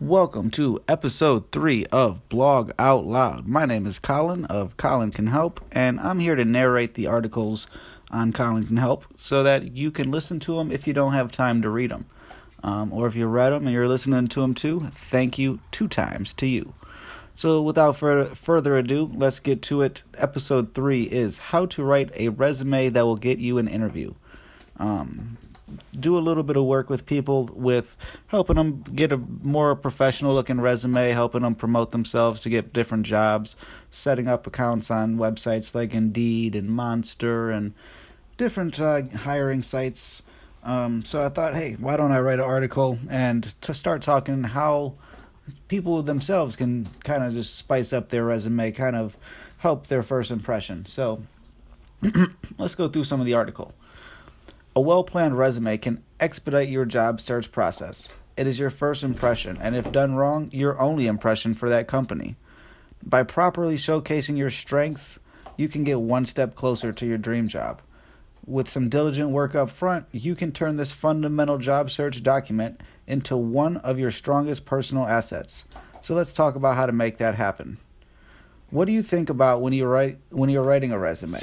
Welcome to episode three of Blog Out Loud. My name is Colin of Colin Can Help, and I'm here to narrate the articles on Colin Can Help so that you can listen to them if you don't have time to read them. Um, or if you read them and you're listening to them too, thank you two times to you. So, without further, further ado, let's get to it. Episode three is how to write a resume that will get you an interview. Um, do a little bit of work with people with helping them get a more professional looking resume, helping them promote themselves to get different jobs, setting up accounts on websites like Indeed and Monster and different uh, hiring sites. Um, so I thought, hey, why don't I write an article and to start talking how people themselves can kind of just spice up their resume, kind of help their first impression. So let's go through some of the article. A well planned resume can expedite your job search process. It is your first impression, and if done wrong, your only impression for that company. By properly showcasing your strengths, you can get one step closer to your dream job. With some diligent work up front, you can turn this fundamental job search document into one of your strongest personal assets. So let's talk about how to make that happen. What do you think about when you write when you're writing a resume?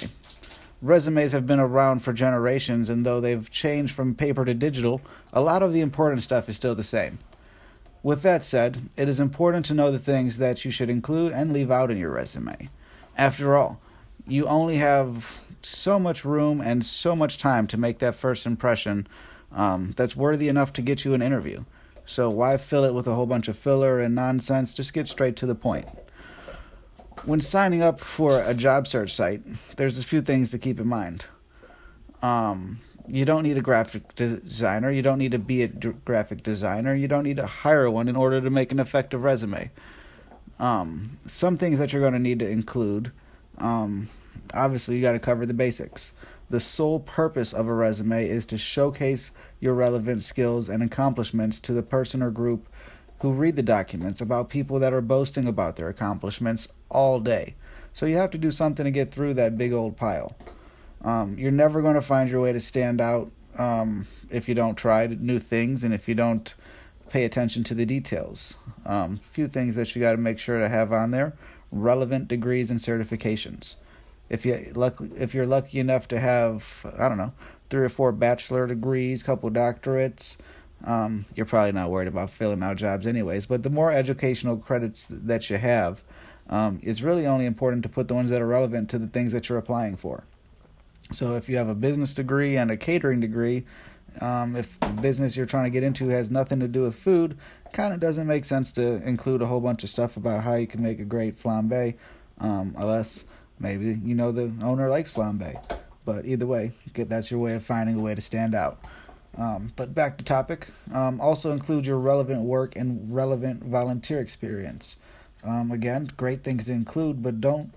Resumes have been around for generations and though they've changed from paper to digital, a lot of the important stuff is still the same. With that said, it is important to know the things that you should include and leave out in your resume. After all, you only have so much room and so much time to make that first impression um, that's worthy enough to get you an interview. So why fill it with a whole bunch of filler and nonsense? Just get straight to the point. When signing up for a job search site, there's a few things to keep in mind. Um, you don't need a graphic designer. You don't need to be a d- graphic designer. You don't need to hire one in order to make an effective resume. Um, some things that you're going to need to include. Um, obviously, you got to cover the basics. The sole purpose of a resume is to showcase your relevant skills and accomplishments to the person or group who read the documents about people that are boasting about their accomplishments all day. So you have to do something to get through that big old pile. Um, you're never going to find your way to stand out um, if you don't try new things and if you don't pay attention to the details. A um, few things that you got to make sure to have on there: relevant degrees and certifications if you luck if you're lucky enough to have I don't know three or four bachelor degrees, couple doctorates, um, you're probably not worried about filling out jobs anyways. But the more educational credits that you have, um, it's really only important to put the ones that are relevant to the things that you're applying for. So if you have a business degree and a catering degree, um, if the business you're trying to get into has nothing to do with food, kind of doesn't make sense to include a whole bunch of stuff about how you can make a great flambe, um, unless Maybe you know the owner likes flambe, but either way, that's your way of finding a way to stand out. Um, but back to topic. Um, also include your relevant work and relevant volunteer experience. Um, again, great things to include, but don't,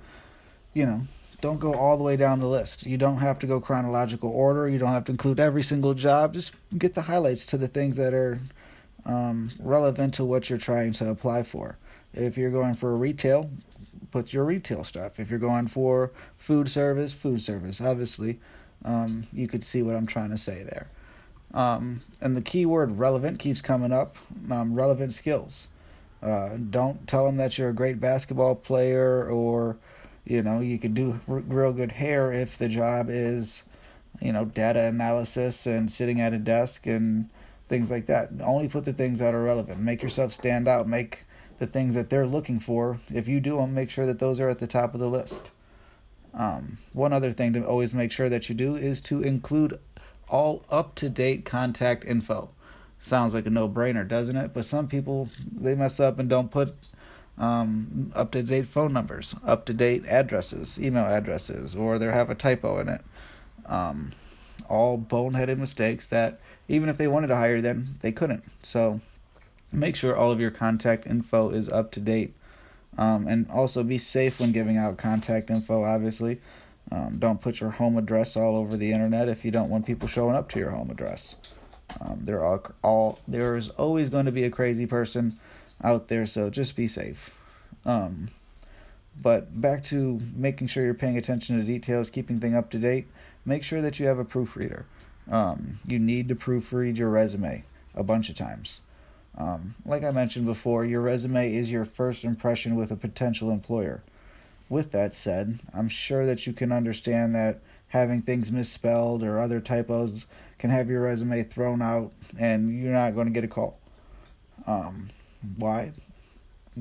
you know, don't go all the way down the list. You don't have to go chronological order. You don't have to include every single job. Just get the highlights to the things that are um, relevant to what you're trying to apply for. If you're going for retail, put your retail stuff. If you're going for food service, food service. Obviously, um, you could see what I'm trying to say there. Um, and the keyword relevant keeps coming up. Um, relevant skills. Uh, don't tell them that you're a great basketball player or, you know, you can do r- real good hair if the job is, you know, data analysis and sitting at a desk and things like that. Only put the things that are relevant. Make yourself stand out. Make the things that they're looking for. If you do them, make sure that those are at the top of the list. Um, one other thing to always make sure that you do is to include all up to date contact info. Sounds like a no brainer, doesn't it? But some people they mess up and don't put um, up to date phone numbers, up to date addresses, email addresses, or they have a typo in it. Um, all boneheaded mistakes that even if they wanted to hire them, they couldn't. So make sure all of your contact info is up to date. Um, and also be safe when giving out contact info, obviously. Um, don't put your home address all over the internet if you don't want people showing up to your home address. Um, there are all there's always going to be a crazy person out there, so just be safe. Um, but back to making sure you're paying attention to details, keeping things up to date. Make sure that you have a proofreader. Um, you need to proofread your resume a bunch of times. Um, like I mentioned before, your resume is your first impression with a potential employer. With that said, I'm sure that you can understand that having things misspelled or other typos can have your resume thrown out and you're not going to get a call. Um, why?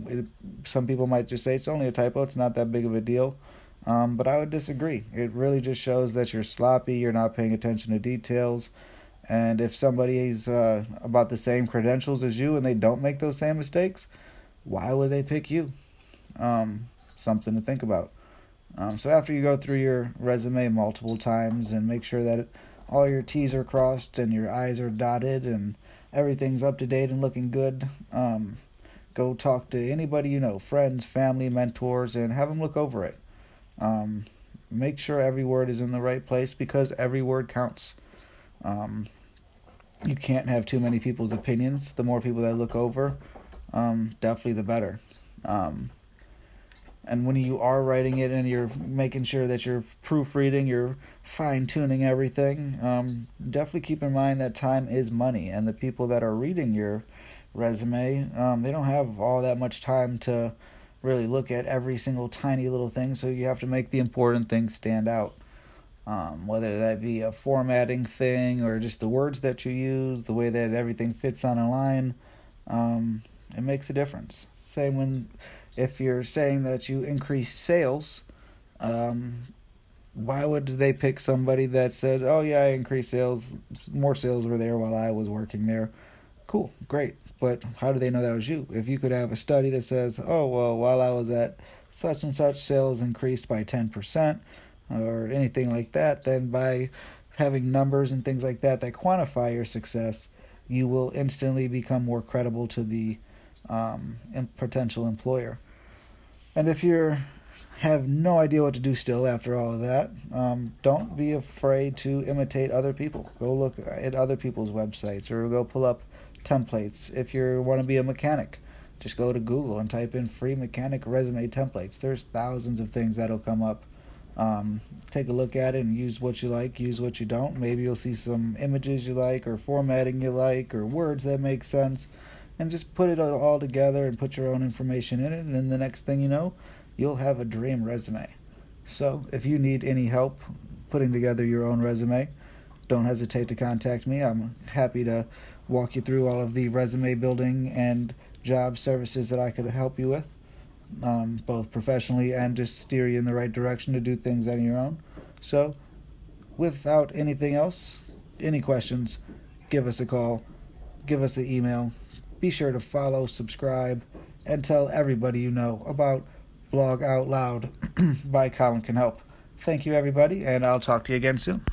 It, some people might just say it's only a typo, it's not that big of a deal. Um, but I would disagree. It really just shows that you're sloppy, you're not paying attention to details. And if somebody's uh, about the same credentials as you and they don't make those same mistakes, why would they pick you? Um, something to think about. Um, so after you go through your resume multiple times and make sure that all your T's are crossed and your I's are dotted and everything's up to date and looking good, um, go talk to anybody you know, friends, family, mentors, and have them look over it. Um, make sure every word is in the right place because every word counts. Um, you can't have too many people's opinions. The more people that look over, um, definitely the better. Um, and when you are writing it and you're making sure that you're proofreading, you're fine tuning everything, um, definitely keep in mind that time is money. And the people that are reading your resume, um, they don't have all that much time to really look at every single tiny little thing. So you have to make the important things stand out. Um, whether that be a formatting thing or just the words that you use, the way that everything fits on a line, um, it makes a difference. Same when if you're saying that you increase sales, um, why would they pick somebody that said, "Oh yeah, I increased sales. More sales were there while I was working there." Cool, great. But how do they know that was you? If you could have a study that says, "Oh well, while I was at such and such, sales increased by ten percent," or anything like that, then by having numbers and things like that that quantify your success, you will instantly become more credible to the um, potential employer. And if you have no idea what to do still after all of that, um, don't be afraid to imitate other people. Go look at other people's websites or go pull up templates. If you want to be a mechanic, just go to Google and type in free mechanic resume templates. There's thousands of things that'll come up. Um, take a look at it and use what you like, use what you don't. Maybe you'll see some images you like, or formatting you like, or words that make sense and just put it all together and put your own information in it. And the next thing you know, you'll have a dream resume. So if you need any help putting together your own resume, don't hesitate to contact me. I'm happy to walk you through all of the resume building and job services that I could help you with, um, both professionally and just steer you in the right direction to do things on your own. So, without anything else, any questions, give us a call, give us an email, be sure to follow, subscribe, and tell everybody you know about Blog Out Loud by Colin Can Help. Thank you, everybody, and I'll talk to you again soon.